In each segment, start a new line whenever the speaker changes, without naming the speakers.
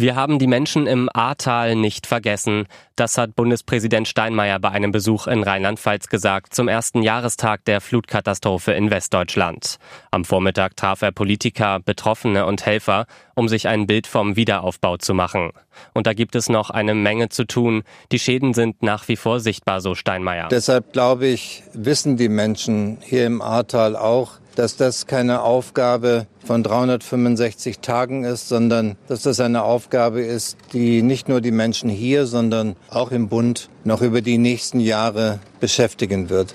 Wir haben die Menschen im Ahrtal nicht vergessen. Das hat Bundespräsident Steinmeier bei einem Besuch in Rheinland-Pfalz gesagt, zum ersten Jahrestag der Flutkatastrophe in Westdeutschland. Am Vormittag traf er Politiker, Betroffene und Helfer, um sich ein Bild vom Wiederaufbau zu machen. Und da gibt es noch eine Menge zu tun. Die Schäden sind nach wie vor sichtbar, so Steinmeier.
Deshalb glaube ich, wissen die Menschen hier im Ahrtal auch, dass das keine Aufgabe von 365 Tagen ist, sondern dass das eine Aufgabe ist, die nicht nur die Menschen hier, sondern auch im Bund noch über die nächsten Jahre beschäftigen wird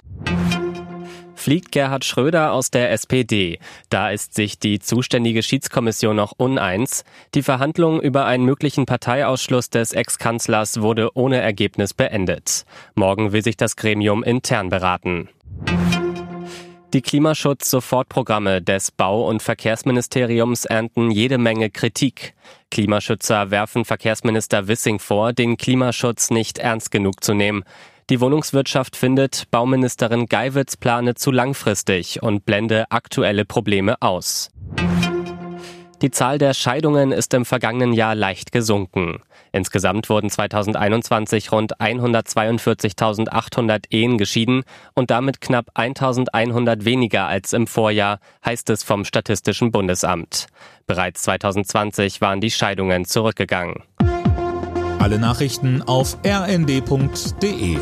fliegt Gerhard Schröder aus der SPD. Da ist sich die zuständige Schiedskommission noch uneins. Die Verhandlung über einen möglichen Parteiausschluss des Ex-Kanzlers wurde ohne Ergebnis beendet. Morgen will sich das Gremium intern beraten. Die Klimaschutz-Sofortprogramme des Bau- und Verkehrsministeriums ernten jede Menge Kritik. Klimaschützer werfen Verkehrsminister Wissing vor, den Klimaschutz nicht ernst genug zu nehmen. Die Wohnungswirtschaft findet, Bauministerin Geiwitz plane zu langfristig und blende aktuelle Probleme aus. Die Zahl der Scheidungen ist im vergangenen Jahr leicht gesunken. Insgesamt wurden 2021 rund 142.800 Ehen geschieden und damit knapp 1.100 weniger als im Vorjahr, heißt es vom Statistischen Bundesamt. Bereits 2020 waren die Scheidungen zurückgegangen.
Alle Nachrichten auf rnd.de